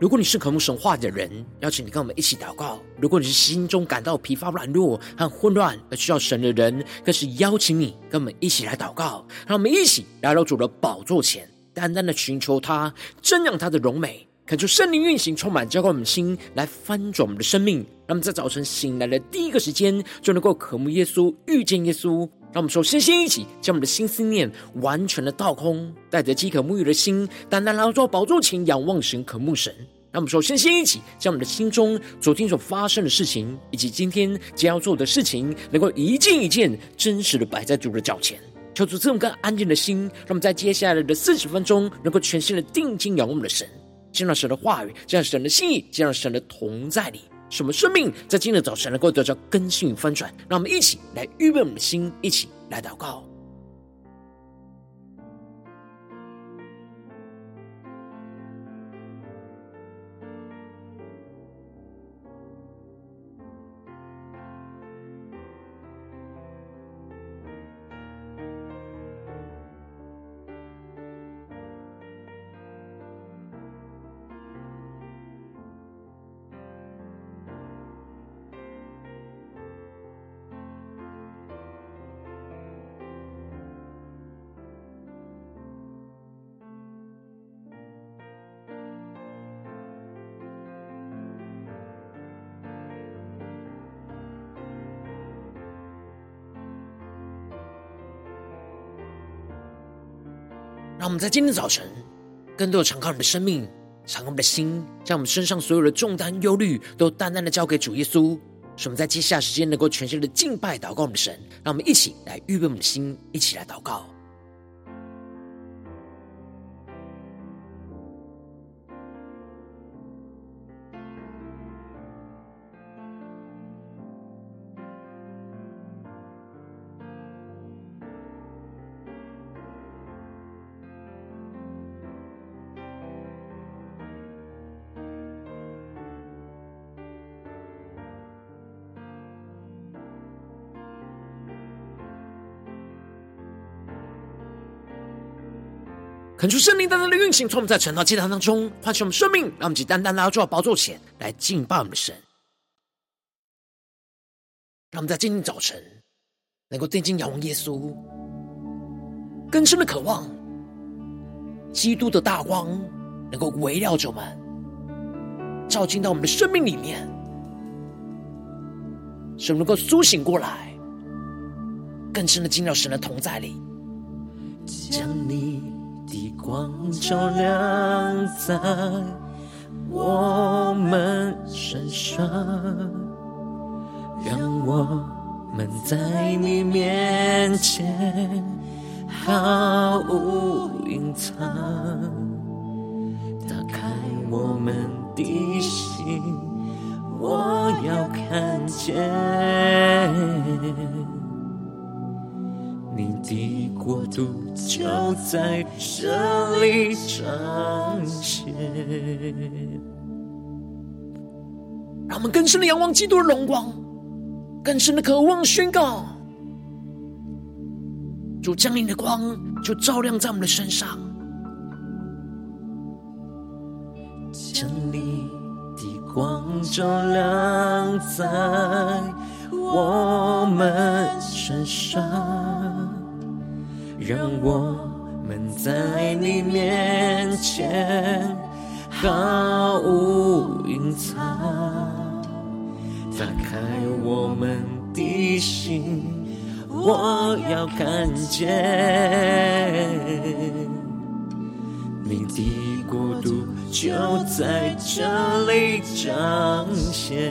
如果你是渴慕神话的人，邀请你跟我们一起祷告；如果你是心中感到疲乏、软弱和混乱而需要神的人，更是邀请你跟我们一起来祷告。让我们一起来到主的宝座前，单单的寻求他，瞻仰他的荣美，恳求圣灵运行，充满浇灌我们的心，来翻转我们的生命。让我们在早晨醒来的第一个时间，就能够渴慕耶稣，遇见耶稣。让我们首先先一起将我们的心思念完全的倒空，带着饥渴沐浴的心，单单来到宝座前仰望神、渴慕神。让我们首先先一起将我们的心中昨天所发生的事情，以及今天将要做的事情，能够一件一件真实的摆在主的脚前，求主这么个安静的心，让我们在接下来的四十分钟，能够全心的定睛仰望我们的神，见到神的话语，见到神的心意，见到神的同在里。什么生命在今日早晨能够得到更新与翻转？让我们一起来预备我们的心，一起来祷告。我们在今天早晨，更多的敞开我们的生命，敞开我们的心，将我们身上所有的重担、忧虑，都淡淡的交给主耶稣。使我们在接下来时间能够全心的敬拜、祷告我们的神。让我们一起来预备我们的心，一起来祷告。恳求圣灵单单的运行，从我们在晨祷祭坛当中唤醒我们生命，让我们以单单来到宝座前来敬拜我们的神。让我们在今天早晨能够定睛仰望耶稣，更深的渴望基督的大光能够围绕着我们，照进到我们的生命里面，使我们能够苏醒过来，更深的进到神的同在里，将你。的光照亮在我们身上，让我们在你面前毫无隐藏，打开我们的心，我要看见。你的国度。就在这里彰显，让我们更深的仰望基督的荣光，更深的渴望宣告：主降临的光就照亮在我们的身上，将你的光照亮在我们身上。让我们在你面前毫无隐藏，打开我们的心，我要看见。你的国度就在这里彰显，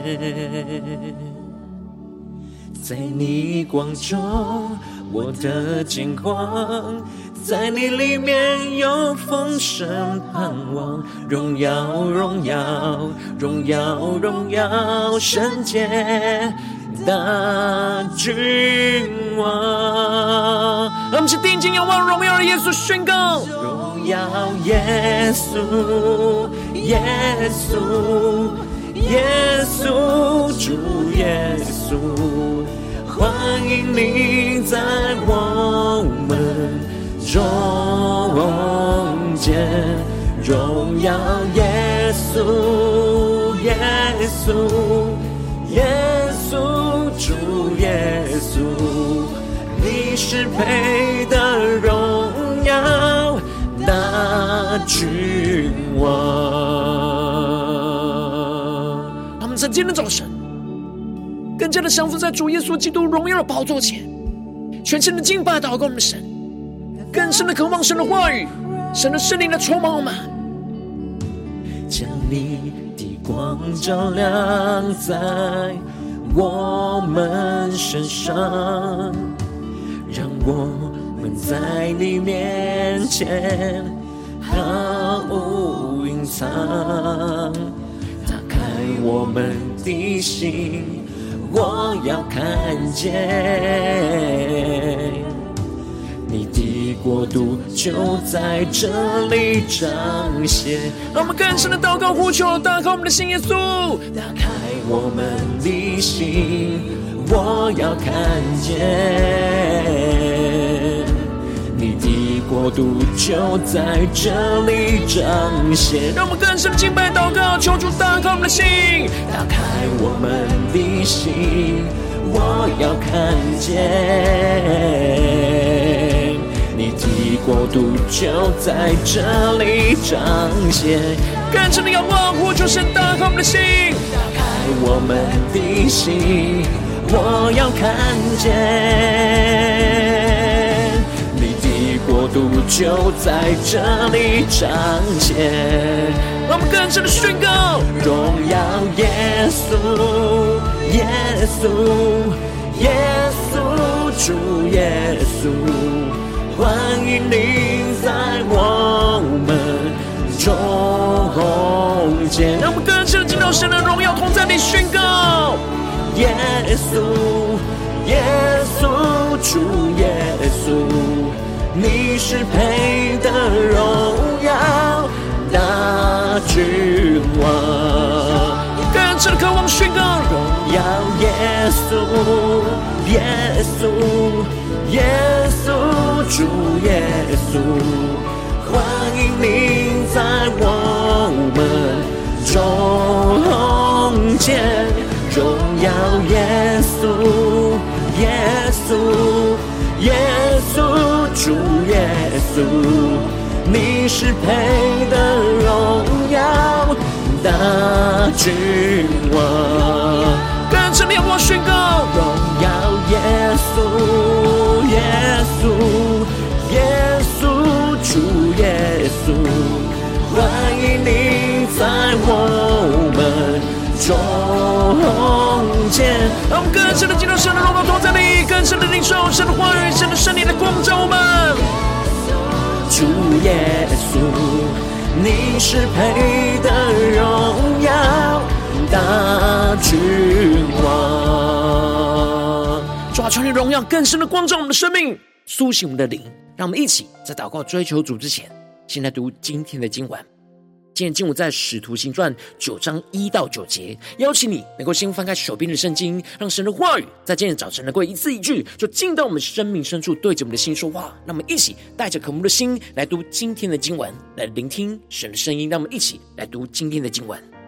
在你光中。我的金光，在你里面有丰盛盼望，荣耀荣耀荣耀荣耀圣洁大君王。我们是定睛仰望荣耀的耶稣宣告：荣耀耶稣，耶稣，耶稣，主耶稣。欢迎你在我们中间，荣耀耶稣，耶稣，耶稣，主耶稣，你是配得荣耀的君王。他们在今天早晨，更加的降服在主耶稣基督荣耀的宝座前，全心的敬拜祷告我们神，更深的渴望神的话语。神的圣灵的充满我们，将你的光照亮在我们身上，让我们在你面前毫无隐藏。打开我们的心，我要看见。你的国度就在这里彰显。让我们更深的祷告呼求，打开我们的心，耶稣，打开我们的心，我要看见你的国度就在这里彰显。让我们更深敬拜祷告，求主打开我们的心，打开我们的心，我要看见。你的国度就在这里彰显，更深的仰望，呼求神打开我们的心，打开我们的心，我要看见就在这里彰显。让我们更深的宣告，荣耀耶稣，耶稣，耶稣，主耶稣。欢迎你在我们中间，让我们更深的进到神的荣耀同在里宣告。耶稣，耶稣，主耶稣，你是配得荣耀大君王。更深的渴望宣告，荣耀耶稣，耶稣。耶稣，主耶稣，欢迎你在我们中间，荣耀耶稣，耶稣，耶稣，主耶稣，你是配得荣耀大君王。跟着你我宣告，荣耀耶稣。耶稣，耶稣，主耶稣，欢迎你在我们中。让我们更深的进入神的荣耀同在里，更深的领受神的话语，神的圣灵的光照我们。主耶稣，你是配得荣耀大君王。主啊，求你荣耀更深的光照我们的生命，苏醒我们的灵，让我们一起在祷告追求主之前，先来读今天的经文。今天经文在使徒行传九章一到九节。邀请你能够先翻开手边的圣经，让神的话语在今天早晨能够一字一句，就进到我们生命深处，对着我们的心说话。让我们一起带着渴慕的心来读今天的经文，来聆听神的声音。让我们一起来读今天的经文。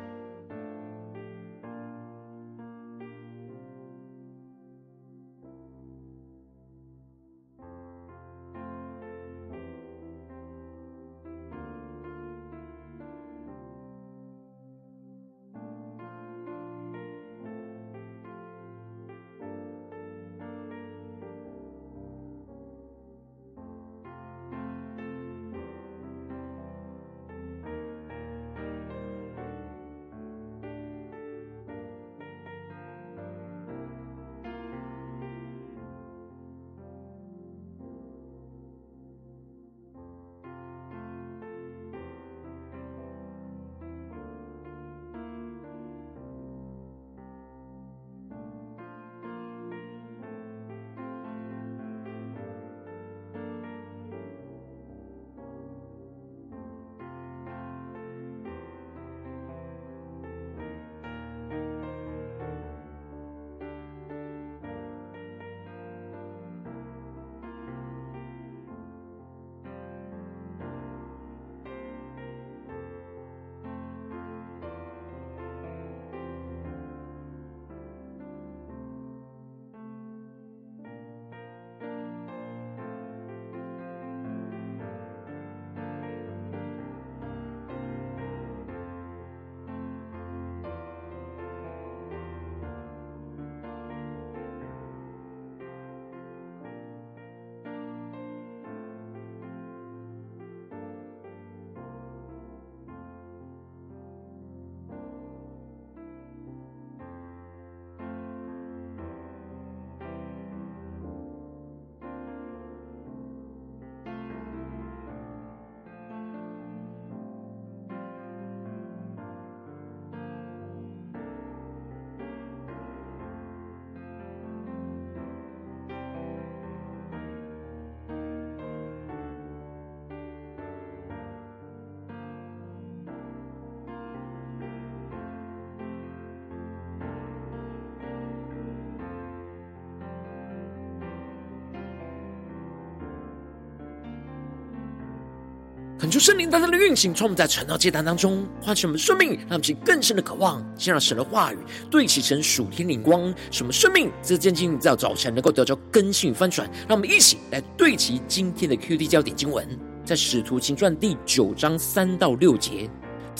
恳求圣灵大大的运行，从我们在传道祭坛当中唤醒我们生命，让我们更深的渴望，先让神的话语对齐成属天灵光，什么生命在渐进在早晨能够得着更新与翻转。让我们一起来对齐今天的 QD 焦点经文，在使徒行传第九章三到六节。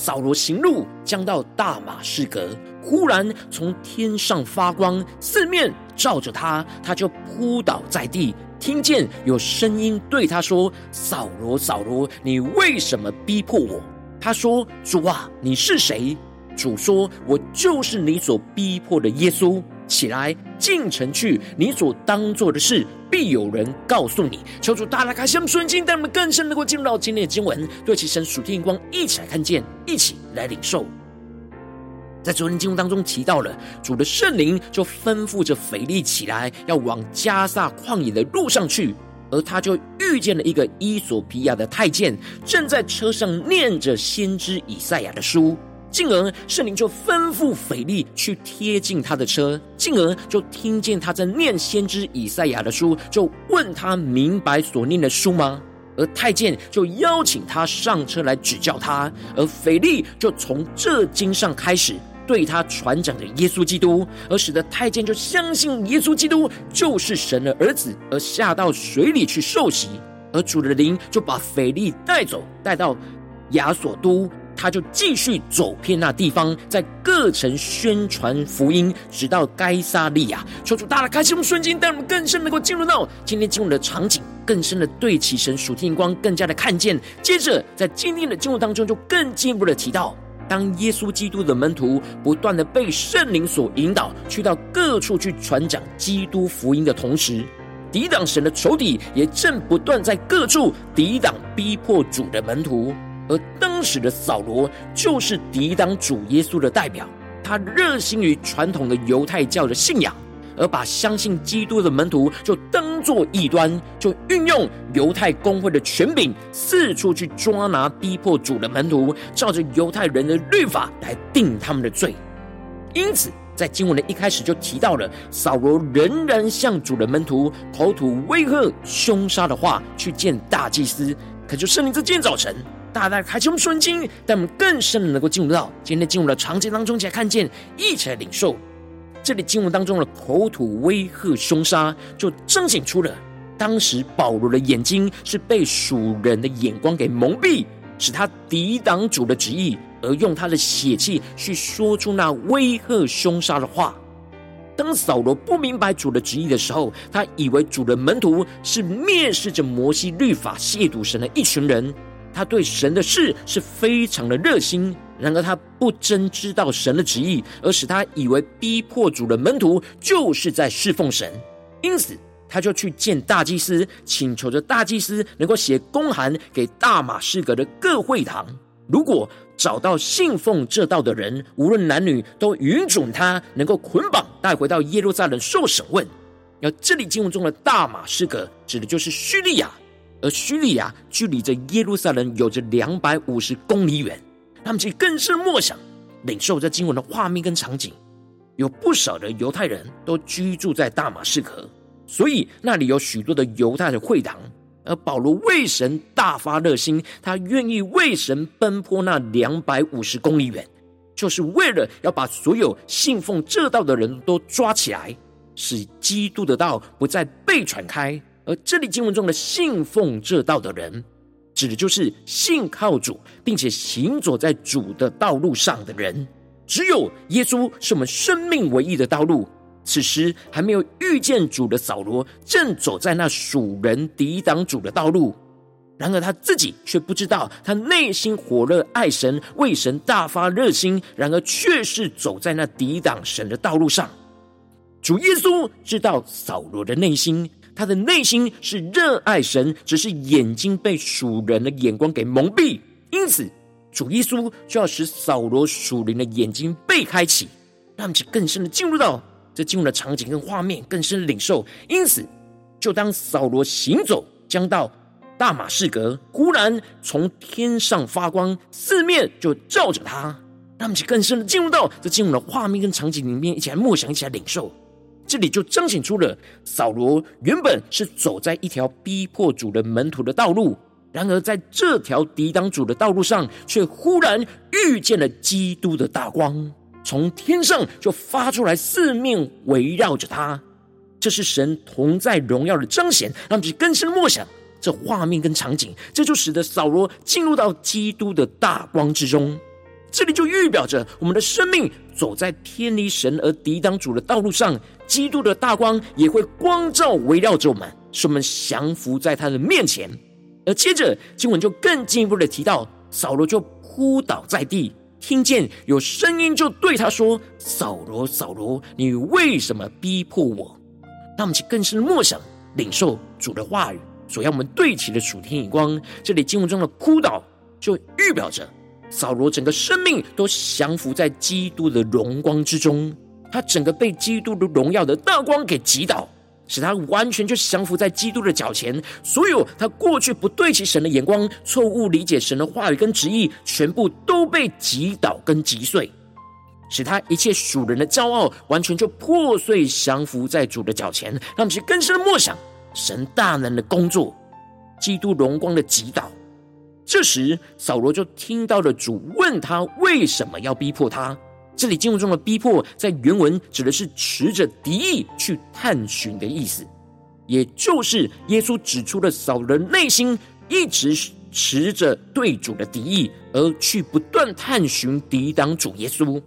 扫罗行路将到大马士革，忽然从天上发光，四面照着他，他就扑倒在地。听见有声音对他说：“扫罗，扫罗，你为什么逼迫我？”他说：“主啊，你是谁？”主说：“我就是你所逼迫的耶稣。起来，进城去，你所当做的事，必有人告诉你。”求主大大开箱顺经，带我们更深能够进入到今天的经文，对其神属天光一起来看见，一起来领受。在昨天经文当中提到了主的圣灵，就吩咐着腓力起来，要往加萨旷野的路上去，而他就遇见了一个伊索比亚的太监，正在车上念着先知以赛亚的书。进而圣灵就吩咐腓利去贴近他的车，进而就听见他在念先知以赛亚的书，就问他明白所念的书吗？而太监就邀请他上车来指教他，而腓利就从这经上开始。对他传讲的耶稣基督，而使得太监就相信耶稣基督就是神的儿子，而下到水里去受洗。而主的灵就把腓利带走，带到亚索都，他就继续走遍那地方，在各城宣传福音，直到该撒利亚。求主大大开启我们瞬间，带我们更深能够进入到今天经文的场景，更深的对齐神属天光，更加的看见。接着在今天的经文当中，就更进一步的提到。当耶稣基督的门徒不断的被圣灵所引导，去到各处去传讲基督福音的同时，抵挡神的仇敌也正不断在各处抵挡逼迫主的门徒。而当时的扫罗就是抵挡主耶稣的代表，他热心于传统的犹太教的信仰。而把相信基督的门徒就当作异端，就运用犹太公会的权柄，四处去抓拿逼迫主的门徒，照着犹太人的律法来定他们的罪。因此，在经文的一开始就提到了扫罗仍然向主的门徒口吐威吓、凶杀的话，去见大祭司。可就圣灵在今天早晨，大大开启我们顺经，但我们更深的能够进入到今天进入的场景当中，才看见，一起来领受。这里经文当中的口吐威吓、凶杀，就彰显出了当时保罗的眼睛是被属人的眼光给蒙蔽，使他抵挡主的旨意，而用他的血气去说出那威吓、凶杀的话。当扫罗不明白主的旨意的时候，他以为主的门徒是蔑视着摩西律法、亵渎神的一群人。他对神的事是非常的热心，然而他不真知道神的旨意，而使他以为逼迫主的门徒就是在侍奉神，因此他就去见大祭司，请求着大祭司能够写公函给大马士革的各会堂，如果找到信奉这道的人，无论男女，都允准他能够捆绑带回到耶路撒冷受审问。而这里经文中的大马士革，指的就是叙利亚。而叙利亚距离着耶路撒冷有着两百五十公里远，他们其实更是默想领受这经文的画面跟场景。有不少的犹太人都居住在大马士革，所以那里有许多的犹太的会堂。而保罗为神大发热心，他愿意为神奔波那两百五十公里远，就是为了要把所有信奉这道的人都抓起来，使基督的道不再被传开。而这里经文中的信奉这道的人，指的就是信靠主，并且行走在主的道路上的人。只有耶稣是我们生命唯一的道路。此时还没有遇见主的扫罗，正走在那属人抵挡主的道路。然而他自己却不知道，他内心火热爱神，为神大发热心，然而却是走在那抵挡神的道路上。主耶稣知道扫罗的内心。他的内心是热爱神，只是眼睛被属人的眼光给蒙蔽，因此主耶稣就要使扫罗属灵的眼睛被开启，让其更深的进入到这进入的场景跟画面，更深的领受。因此，就当扫罗行走将到大马士革，忽然从天上发光，四面就照着他，让其更深的进入到这进入的画面跟场景里面，一起来默想，一起来领受。这里就彰显出了扫罗原本是走在一条逼迫主的门徒的道路，然而在这条抵挡主的道路上，却忽然遇见了基督的大光，从天上就发出来，四面围绕着他。这是神同在荣耀的彰显，让其更深默想这画面跟场景，这就使得扫罗进入到基督的大光之中。这里就预表着我们的生命走在偏离神而抵挡主的道路上，基督的大光也会光照围绕着我们，使我们降服在他的面前。而接着经文就更进一步的提到，扫罗就扑倒在地，听见有声音就对他说：“扫罗，扫罗，你为什么逼迫我？”那我们去更深默想，领受主的话语，所要我们对齐的属天眼光。这里经文中的扑倒，就预表着。扫罗整个生命都降服在基督的荣光之中，他整个被基督的荣耀的大光给击倒，使他完全就降服在基督的脚前。所有他过去不对齐神的眼光、错误理解神的话语跟旨意，全部都被击倒跟击碎，使他一切属人的骄傲完全就破碎，降服在主的脚前。让我们去更深的默想神大能的工作，基督荣光的击倒。这时，扫罗就听到了主问他为什么要逼迫他。这里经文中的“逼迫”在原文指的是持着敌意去探寻的意思，也就是耶稣指出了扫罗内心一直持着对主的敌意，而去不断探寻抵挡主耶稣。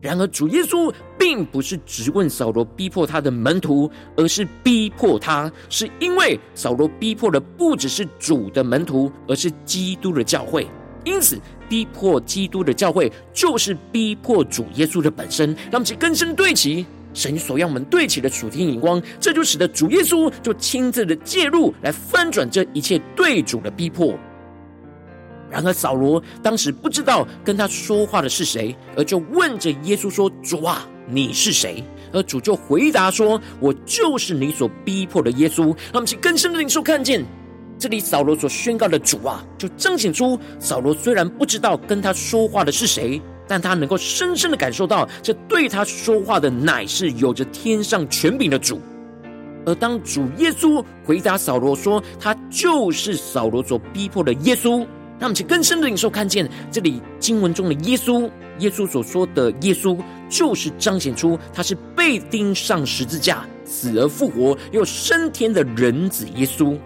然而，主耶稣并不是质问扫罗逼迫他的门徒，而是逼迫他，是因为扫罗逼迫的不只是主的门徒，而是基督的教会。因此，逼迫基督的教会，就是逼迫主耶稣的本身。让我们更深对齐神所要我们对齐的主天眼光，这就使得主耶稣就亲自的介入，来翻转这一切对主的逼迫。然而扫罗当时不知道跟他说话的是谁，而就问着耶稣说：“主啊，你是谁？”而主就回答说：“我就是你所逼迫的耶稣。”让我们去更深的领受看见，这里扫罗所宣告的主啊，就彰显出扫罗虽然不知道跟他说话的是谁，但他能够深深的感受到，这对他说话的乃是有着天上权柄的主。而当主耶稣回答扫罗说：“他就是扫罗所逼迫的耶稣。”让我们更深的领受，看见这里经文中的耶稣，耶稣所说的耶稣，就是彰显出他是被钉上十字架、死而复活又升天的人子耶稣。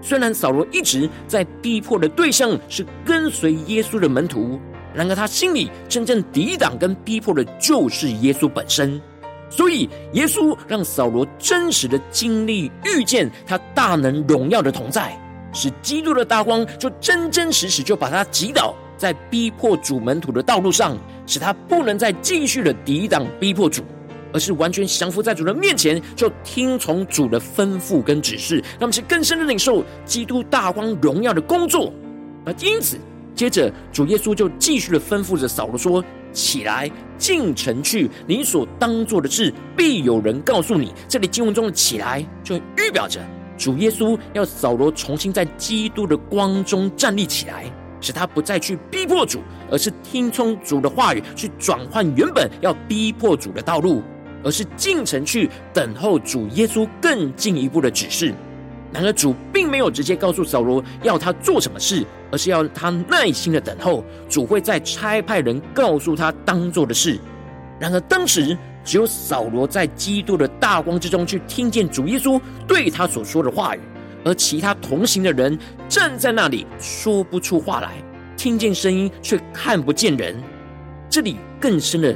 虽然扫罗一直在逼迫的对象是跟随耶稣的门徒，然而他心里真正抵挡跟逼迫的就是耶稣本身。所以耶稣让扫罗真实的经历遇见他大能荣耀的同在。使基督的大光就真真实实就把他击倒在逼迫主门徒的道路上，使他不能再继续的抵挡逼迫主，而是完全降服在主的面前，就听从主的吩咐跟指示，让我们去更深的领受基督大光荣耀的工作。而因此，接着主耶稣就继续的吩咐着扫罗说：“起来，进城去，你所当做的事必有人告诉你。”这里经文中的“起来”就预表着。主耶稣要扫罗重新在基督的光中站立起来，使他不再去逼迫主，而是听从主的话语，去转换原本要逼迫主的道路，而是进城去等候主耶稣更进一步的指示。然而，主并没有直接告诉扫罗要他做什么事，而是要他耐心的等候，主会再差派人告诉他当做的事。然而，当时。只有扫罗在基督的大光之中去听见主耶稣对他所说的话语，而其他同行的人站在那里说不出话来，听见声音却看不见人。这里更深的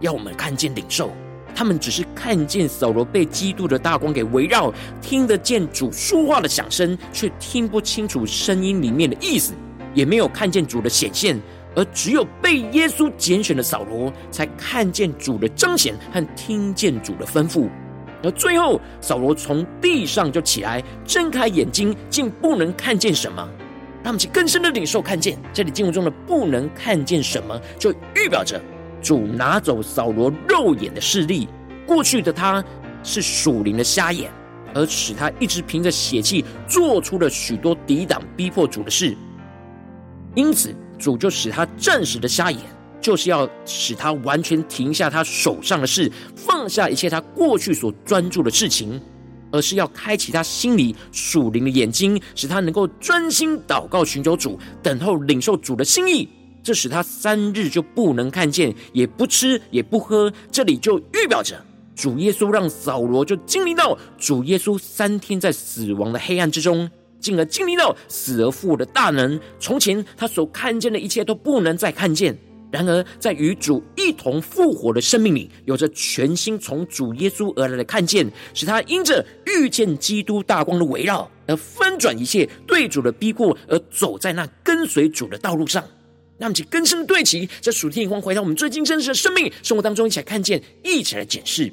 要我们看见领受，他们只是看见扫罗被基督的大光给围绕，听得见主说话的响声，却听不清楚声音里面的意思，也没有看见主的显现。而只有被耶稣拣选的扫罗，才看见主的彰显和听见主的吩咐。而最后，扫罗从地上就起来，睁开眼睛，竟不能看见什么。让我们去更深的领受，看见这里经文中的“不能看见什么”，就预表着主拿走扫罗肉眼的视力。过去的他是属灵的瞎眼，而使他一直凭着血气做出了许多抵挡逼迫主的事。因此。主就使他暂时的瞎眼，就是要使他完全停下他手上的事，放下一切他过去所专注的事情。而是要开启他心里属灵的眼睛，使他能够专心祷告，寻求主，等候领受主的心意。这使他三日就不能看见，也不吃，也不喝。这里就预表着主耶稣让扫罗就经历到主耶稣三天在死亡的黑暗之中，进而经历到死而复活的大能。从前他所看见的一切都不能再看见。然而，在与主一同复活的生命里，有着全新从主耶稣而来的看见，使他因着遇见基督大光的围绕，而翻转一切对主的逼迫，而走在那跟随主的道路上。让我们去更深对齐，在属天眼光回到我们最近真实的生命生活当中，一起来看见，一起来检视。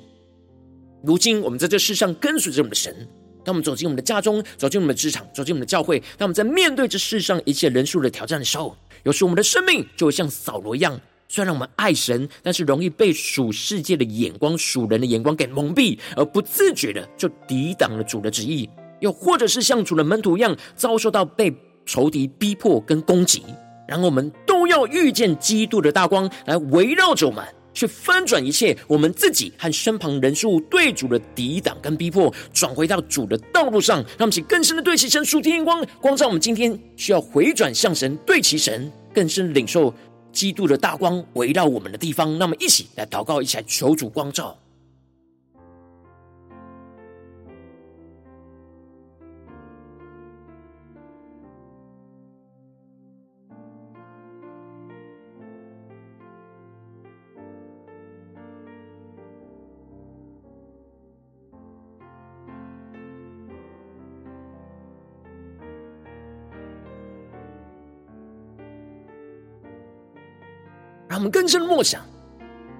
如今我们在这世上跟随着我们的神，当我们走进我们的家中，走进我们的职场，走进我们的教会，当我们在面对这世上一切人数的挑战的时候，有时我们的生命就会像扫罗一样，虽然我们爱神，但是容易被属世界的眼光、属人的眼光给蒙蔽，而不自觉的就抵挡了主的旨意；又或者是像主的门徒一样，遭受到被仇敌逼迫跟攻击。然后我们都要遇见基督的大光来围绕着我们，去翻转一切我们自己和身旁人数对主的抵挡跟逼迫，转回到主的道路上。让我们起更深的对齐神属天光，光照我们今天需要回转向神，对齐神，更深领受基督的大光围绕我们的地方。那么一起来祷告，一起来求主光照。我们更深的默想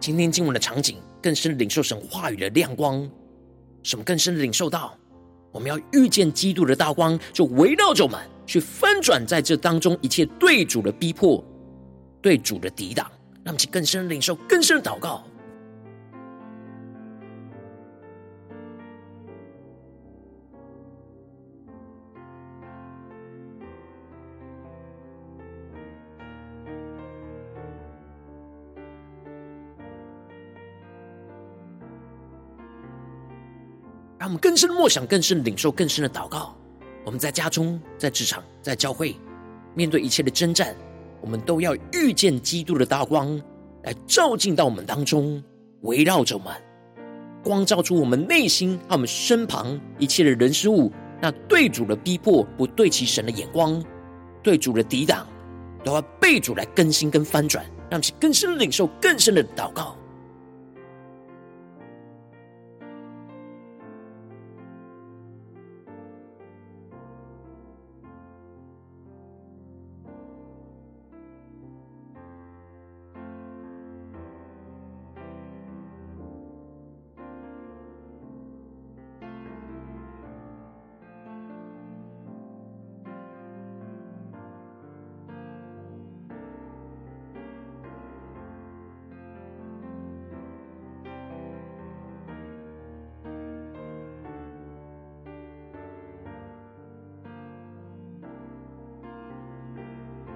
今天经文的场景，更深领受神话语的亮光。什么更深的领受到？我们要遇见基督的大光，就围绕着我们去翻转在这当中一切对主的逼迫、对主的抵挡。让其更深领受，更深的祷告。们更深的默想，更深领受，更深的祷告。我们在家中、在职场、在教会，面对一切的征战，我们都要遇见基督的大光，来照进到我们当中，围绕着我们，光照出我们内心和我们身旁一切的人事物。那对主的逼迫，不对齐神的眼光，对主的抵挡，都要被主来更新跟翻转，让其更深领受，更深的祷告。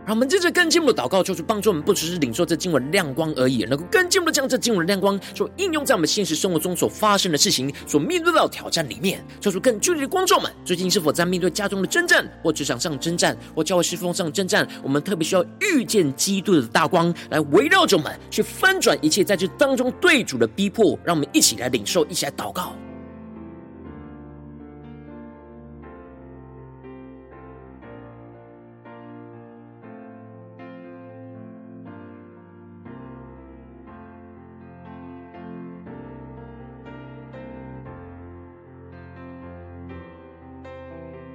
让我们接着更进一步的祷告，就是帮助我们不只是领受这经文的亮光而已，能够更进一步的将这经文的亮光，所应用在我们现实生活中所发生的事情、所面对到的挑战里面，做出更具体的光照们。最近是否在面对家中的征战，或职场上征战，或教会侍奉上征战？我们特别需要遇见基督的大光来围绕着我们，去翻转一切在这当中对主的逼迫。让我们一起来领受，一起来祷告。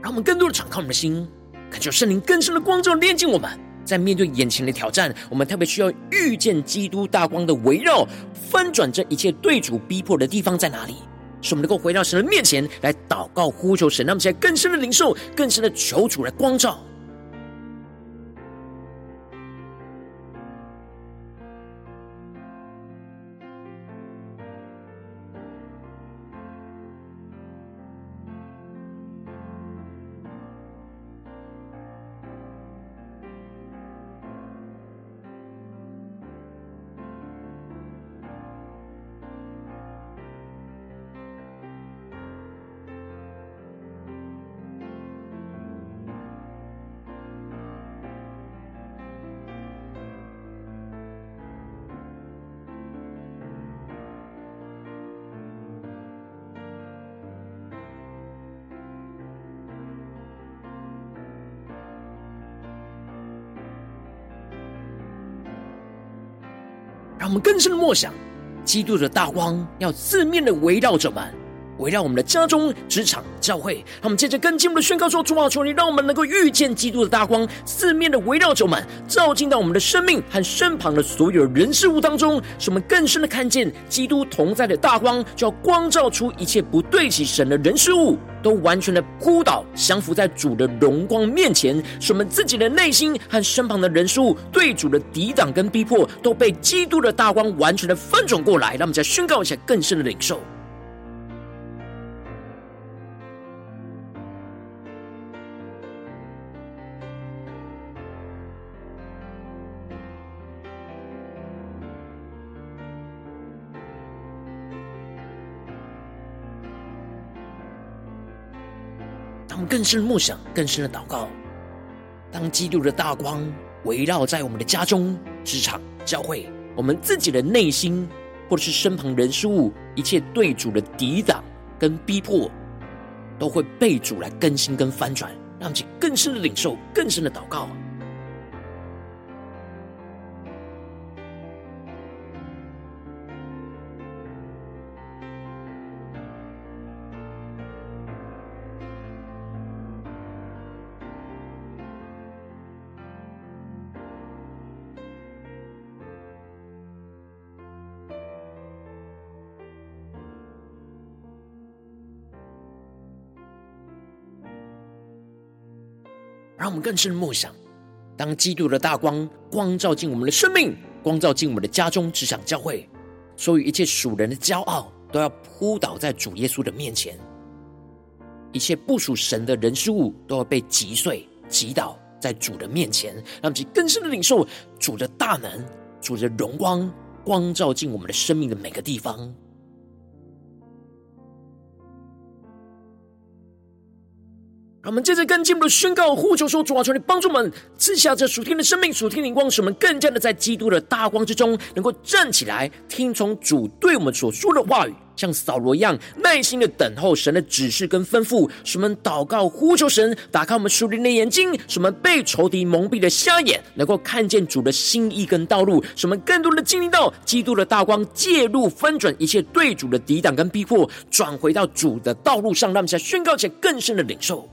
让我们更多的敞开我们的心，恳求圣灵更深的光照炼净我们。在面对眼前的挑战，我们特别需要遇见基督大光的围绕，翻转这一切对主逼迫的地方在哪里？使我们能够回到神的面前来祷告呼求神，让我们在更深的灵受，更深的求主来光照。我们更深的默想，基督的大光要四面的围绕着我们。围绕我们的家中、职场、教会，让我们接着跟进我们的宣告说：主啊，求你让我们能够遇见基督的大光，四面的围绕着我们，照进到我们的生命和身旁的所有人事物当中，使我们更深的看见基督同在的大光，就要光照出一切不对齐神的人事物，都完全的扑倒，降服在主的荣光面前，使我们自己的内心和身旁的人事物对主的抵挡跟逼迫，都被基督的大光完全的翻转过来。让我们再宣告一下更深的领受。更深的梦想，更深的祷告。当基督的大光围绕在我们的家中、职场、教会，我们自己的内心，或者是身旁人事物，一切对主的抵挡跟逼迫，都会被主来更新跟翻转，让其更深的领受，更深的祷告。让我们更深的默想，当基督的大光光照进我们的生命，光照进我们的家中、职场、教会，所有一切属人的骄傲都要扑倒在主耶稣的面前，一切不属神的人事物都要被击碎、击倒在主的面前，让我们更深的领受主的大能、主的荣光光照进我们的生命的每个地方。我们接着跟进我的宣告，呼求说：“主啊，求你帮助我们赐下这属天的生命、属天灵光，使我们更加的在基督的大光之中，能够站起来，听从主对我们所说的话语，像扫罗一样耐心的等候神的指示跟吩咐。使我们祷告呼求神，打开我们属灵的眼睛，使我们被仇敌蒙蔽的瞎眼，能够看见主的心意跟道路。使我们更多的经历到基督的大光介入翻转一切对主的抵挡跟逼迫，转回到主的道路上，让我们在宣告起来更深的领受。”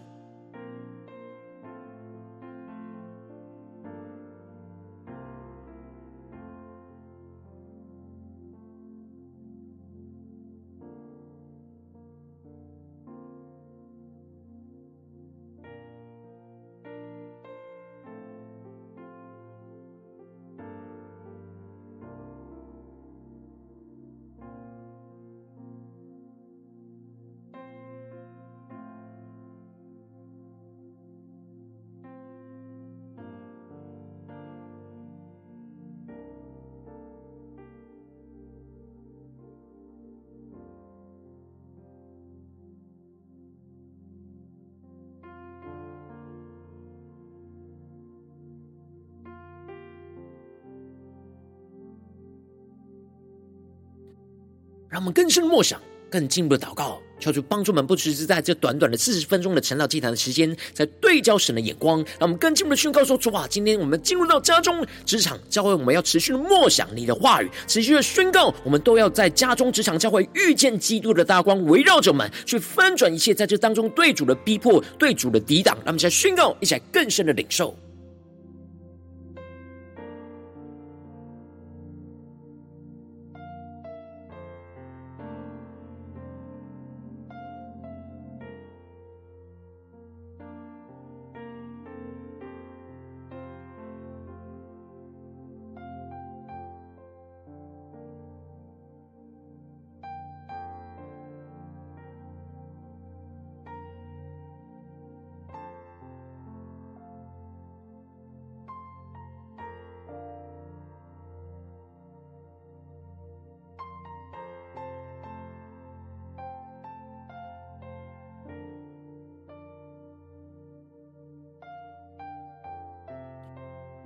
让我们更深的默想，更进一步的祷告，求主帮助我们，不只是在这短短的四十分钟的晨祷祭坛的时间，在对焦神的眼光。让我们更进一步的宣告说：主啊，今天我们进入到家中、职场、教会，我们要持续的默想你的话语，持续的宣告，我们都要在家中、职场、教会遇见基督的大光围绕着我们，去翻转一切在这当中对主的逼迫、对主的抵挡。让我们再宣告，一起来更深的领受。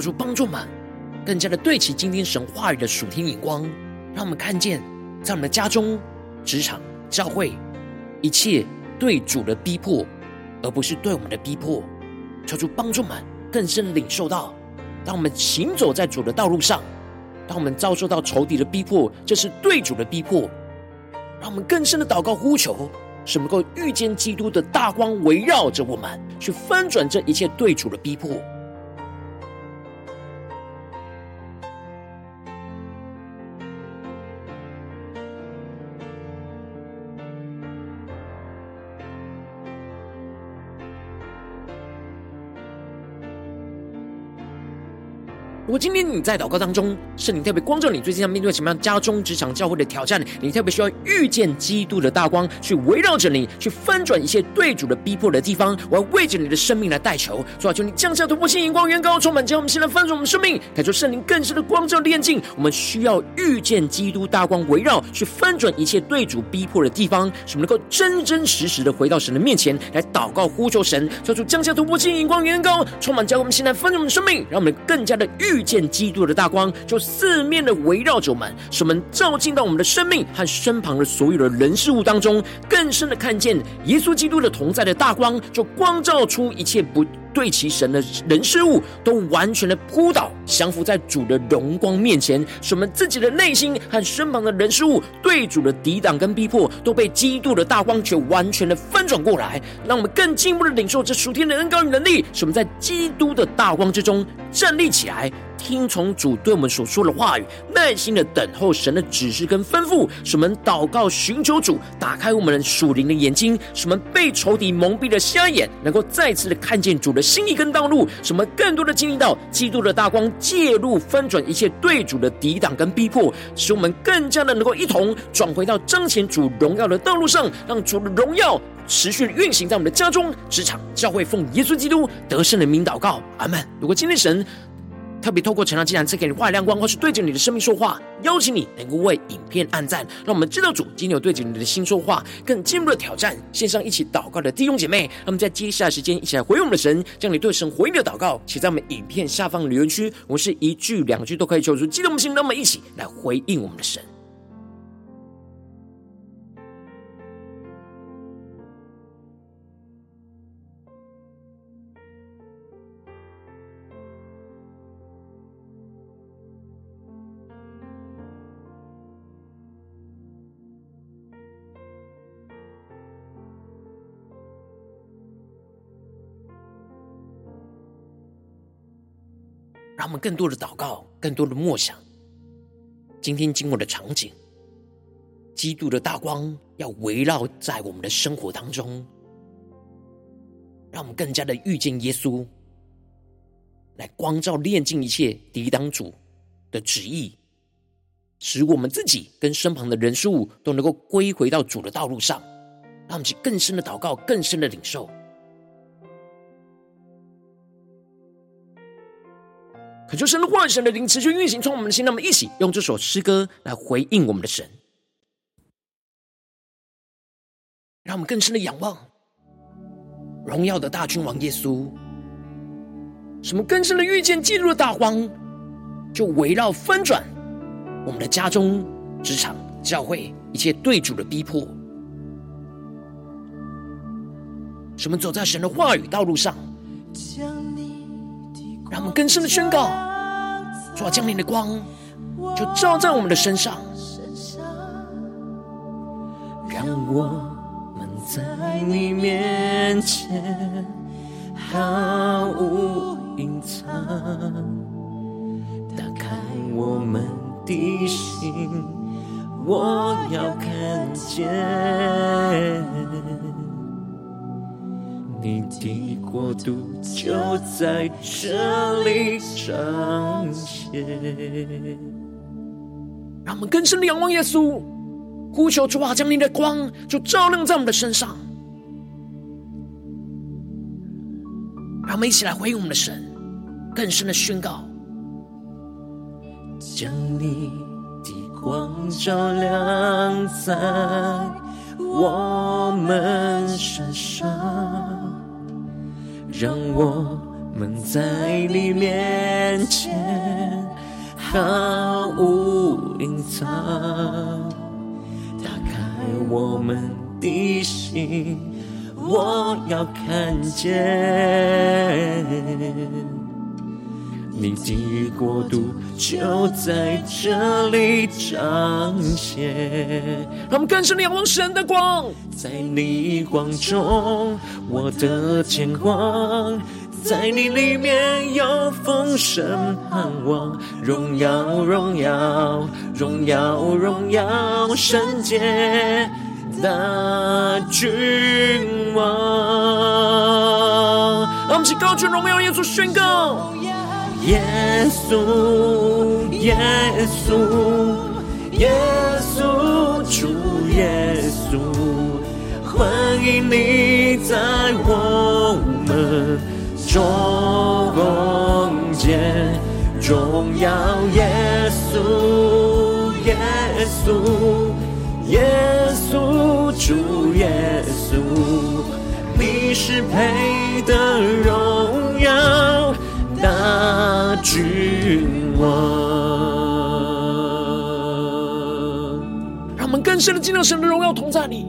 求主帮助我们，更加的对齐今天神话语的属天眼光，让我们看见在我们的家中、职场、教会一切对主的逼迫，而不是对我们的逼迫。求主帮助我们更深领受到，当我们行走在主的道路上，当我们遭受到仇敌的逼迫，这是对主的逼迫。让我们更深的祷告呼求，使能够遇见基督的大光围绕着我们，去翻转这一切对主的逼迫。如果今天你在祷告当中，圣灵特别光照你，最近要面对什么样家中、职场、教会的挑战？你特别需要遇见基督的大光，去围绕着你，去翻转一切对主的逼迫的地方。我要为着你的生命来代求，主啊，求你降下突破性荧光，远高充满，将我们现在翻转我们生命，感受圣灵更深的光照炼净。我们需要遇见基督大光围绕，去翻转一切对主逼迫的地方，使我们能够真真实实的回到神的面前来祷告呼求神，求主降下突破性荧光，远高充满，将我们现在翻转我们生命，让我们更加的遇。见基督的大光，就四面的围绕着我们，使我们照进到我们的生命和身旁的所有的人事物当中，更深的看见耶稣基督的同在的大光，就光照出一切不对齐神的人事物，都完全的扑倒，降服在主的荣光面前，使我们自己的内心和身旁的人事物对主的抵挡跟逼迫，都被基督的大光却完全的翻转过来，让我们更进一步的领受这属天的恩膏与能力，使我们在基督的大光之中站立起来。听从主对我们所说的话语，耐心的等候神的指示跟吩咐，使我们祷告寻求主，打开我们的属灵的眼睛，使我们被仇敌蒙蔽的瞎眼，能够再次的看见主的心意跟道路，使我们更多的经历到基督的大光介入翻转一切对主的抵挡跟逼迫，使我们更加的能够一同转回到彰显主荣耀的道路上，让主的荣耀持续运行在我们的家中、职场、教会，奉耶稣基督得胜的名祷告，阿门。如果今天神。特别透过晨祷祭坛赐给你画亮光，或是对着你的生命说话，邀请你能够为影片按赞，让我们知道主今天有对着你的心说话，更进一步的挑战。线上一起祷告的弟兄姐妹，那么在接下来时间一起来回应我们的神，将你对神回应的祷告写在我们影片下方留言区，我们是一句两句都可以求出激动的心，那么一起来回应我们的神。让我们更多的祷告，更多的默想。今天经过的场景，基督的大光要围绕在我们的生活当中，让我们更加的遇见耶稣，来光照炼净一切抵挡主的旨意，使我们自己跟身旁的人事物都能够归回到主的道路上。让我们去更深的祷告，更深的领受。可就神的话语、神的灵持续运行，从我们的心，那么一起用这首诗歌来回应我们的神，让我们更深的仰望荣耀的大君王耶稣。什么更深的遇见进入的大光，就围绕翻转我们的家中、职场、教会一切对主的逼迫。什么走在神的话语道路上。让我们更深的宣告，主啊，将你的光就照在我们的身上，让我们在你面前毫无隐藏，打开我们的心，我要看见。你的国度就在这里彰显。让我们更深的仰望耶稣，呼求主啊，将你的光就照亮在我们的身上。让我们一起来回应我们的神，更深的宣告：将你的光照亮在我们身上。让我们在你面前毫无隐藏，打开我们的心，我要看见。你的国度就在这里彰显。让我们更深的仰望神的光，在你光中，我的见光，在你里面有丰盛盼望，荣耀荣耀荣耀荣耀圣洁的君王。让我们起高举荣耀耶稣宣告。耶稣，耶稣，耶稣，主耶稣，欢迎你在我们中间，荣耀耶稣，耶稣，耶稣，主耶稣，你是配得荣耀。大君王，让我们更深的进入神的荣耀同在里，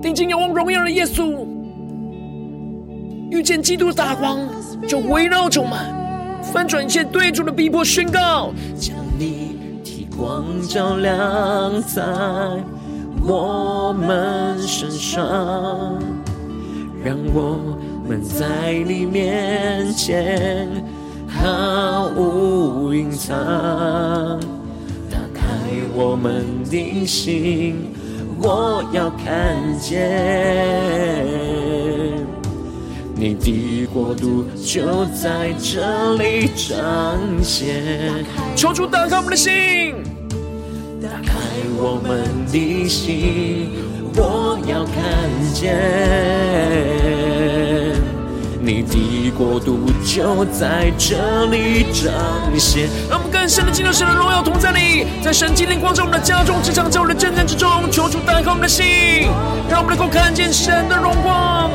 定睛仰望荣耀的耶稣，遇见基督的大光，就围绕着我们，翻转一切对主的逼迫，宣告，将你的光照亮在我们身上，让我们。在你面前毫无隐藏，打开我们的心，我要看见你的国度就在这里彰显。求主打开我们的心，打开我们的心，我要看见。你的国度就在这里彰显，让我们更深的进入神的荣耀同在里，在神基灵光照我们的家中、职场、在我们的征战之中，求主打开我们的心，让我们能够看见神的荣光。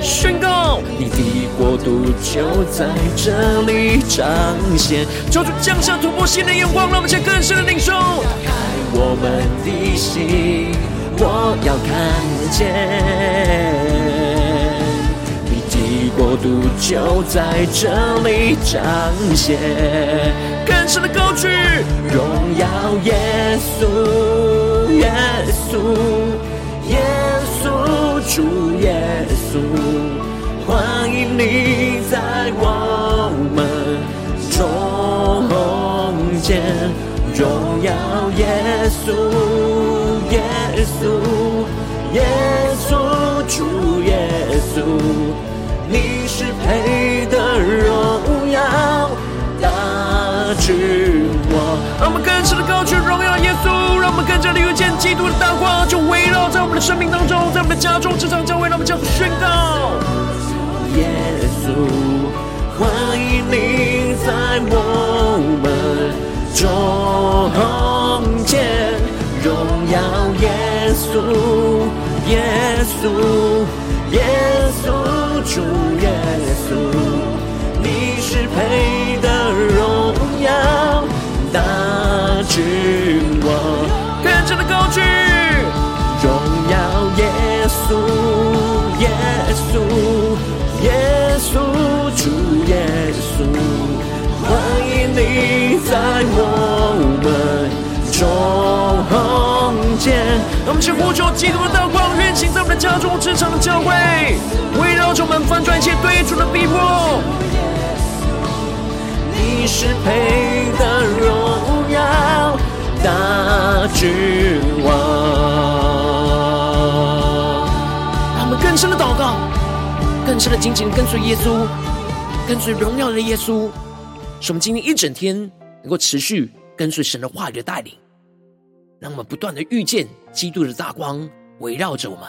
宣告，你的国度就在这里彰显，求主降下突破性的眼光，让我们先更深的领受。打开我们的心，我要看见。国度就在这里彰显，更深的高举，荣耀耶稣，耶稣，耶稣，主耶稣，欢迎你在我们中间，荣耀耶稣，耶稣，耶稣，主耶稣。是配得荣耀大君王，让我们更深的高举荣耀耶稣，让我们更加的遇见基督的大光，就围绕在我们的生命当中，在我们的家中、职场、教会，让我们这样宣告：耶稣，欢迎你在我们中间，荣耀耶稣，耶稣，耶稣。主耶稣，你是配得荣耀大君王，更加的高举，荣耀耶稣，耶稣，耶稣，主耶稣，欢迎你在我们中。间。让我们去呼求基督的光，运行在我们的家中、职场教会。围绕着我们翻转一切对主的逼迫，你是配得荣耀大君王。让我们更深的祷告，更深的紧紧跟随耶稣，跟随荣耀的耶稣，使我们今天一整天能够持续跟随神的话语的带领，让我们不断的遇见基督的大光围绕着我们，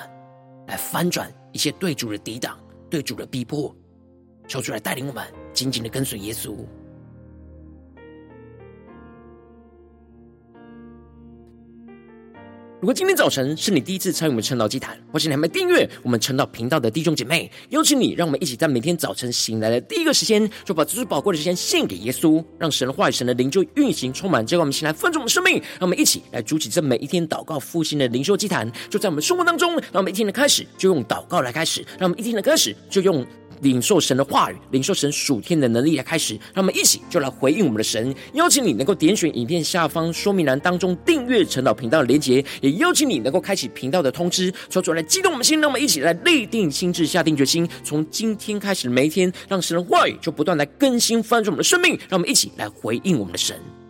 来翻转。一切对主的抵挡，对主的逼迫，求主来带领我们紧紧的跟随耶稣。如果今天早晨是你第一次参与我们晨祷祭坛，或是你还没订阅我们晨祷频道的弟兄姐妹，邀请你，让我们一起在每天早晨醒来的第一个时间，就把最宝贵的时间献给耶稣，让神的话语、神的灵就运行充满，结果我们醒来分盛我们生命，让我们一起来筑起这每一天祷告复兴的灵修祭坛，就在我们生活当中，让我们一天的开始就用祷告来开始，让我们一天的开始就用。领受神的话语，领受神属天的能力来开始，让我们一起就来回应我们的神。邀请你能够点选影片下方说明栏当中订阅晨祷频道的连结，也邀请你能够开启频道的通知，说出来激动我们心，让我们一起来立定心志，下定决心，从今天开始的每一天，让神的话语就不断来更新翻转我们的生命，让我们一起来回应我们的神。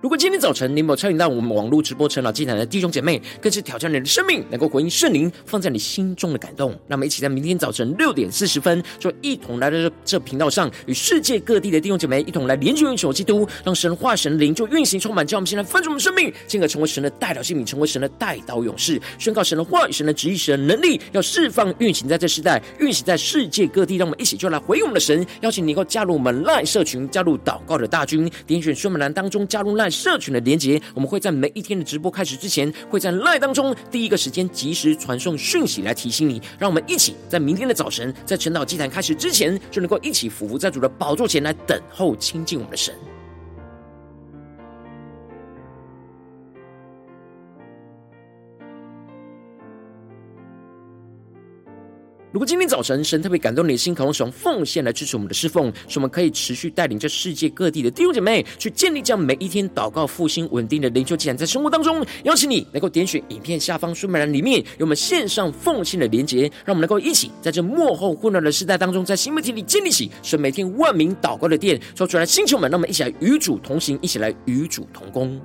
如果今天早晨你没有参与到我们网络直播晨祷祭坛的弟兄姐妹，更是挑战你的生命，能够回应圣灵放在你心中的感动。那么，一起在明天早晨六点四十分，就一同来到这这频道上，与世界各地的弟兄姐妹一同来连接运行基督，让神化神灵就运行充满，叫我们现在分盛我们生命，进而成为神的代表性命，成为神的代祷勇士，宣告神的话语、神的旨意、神的能力，要释放运行在这时代，运行在世界各地。让我们一起就来回应我们的神，邀请你能够加入我们 LINE 社群，加入祷告的大军，点选说明栏当中加入赖社群的连结，我们会在每一天的直播开始之前，会在 live 当中第一个时间及时传送讯息来提醒你。让我们一起在明天的早晨，在晨岛祭坛开始之前，就能够一起俯伏在主的宝座前来等候亲近我们的神。如果今天早晨神特别感动你的心，渴望使用奉献来支持我们的侍奉，使我们可以持续带领这世界各地的弟兄姐妹去建立这样每一天祷告复兴稳定的灵修祭坛，在生活当中，邀请你能够点选影片下方说明栏里面有我们线上奉献的连结，让我们能够一起在这幕后混乱的时代当中，在新媒体里建立起神每天万名祷告的殿，说出来，星球们，让我们一起来与主同行，一起来与主同工。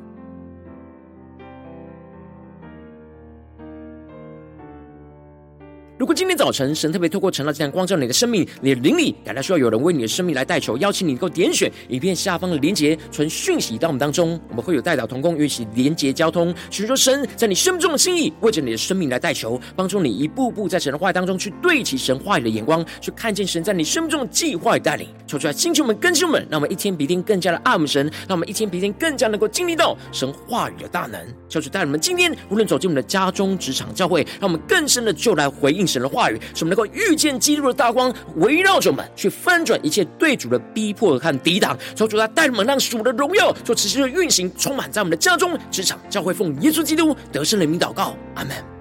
如果今天早晨神特别透过晨祷祭坛光照你的生命，你的灵里感到需要有人为你的生命来代求，邀请你能够点选影片下方的连结，传讯息到我们当中，我们会有代祷同工与其连结交通，寻求神在你生命中的心意，为着你的生命来代求，帮助你一步步在神的话语当中去对齐神话语的眼光，去看见神在你生命中的计划与带领。求出来，星球们、更新们，让我们一天比一天更加的爱我们神，让我们一天比一天更加能够经历到神话语的大能。求主带领我们今天无论走进我们的家中、职场、教会，让我们更深的就来回应。神的话语，使我们能够遇见基督的大光围绕着我们，去翻转一切对主的逼迫和抵挡。求主来带领我们，让主的荣耀就持续的运行，充满在我们的家中、职场、教会，奉耶稣基督得胜的名祷告，阿门。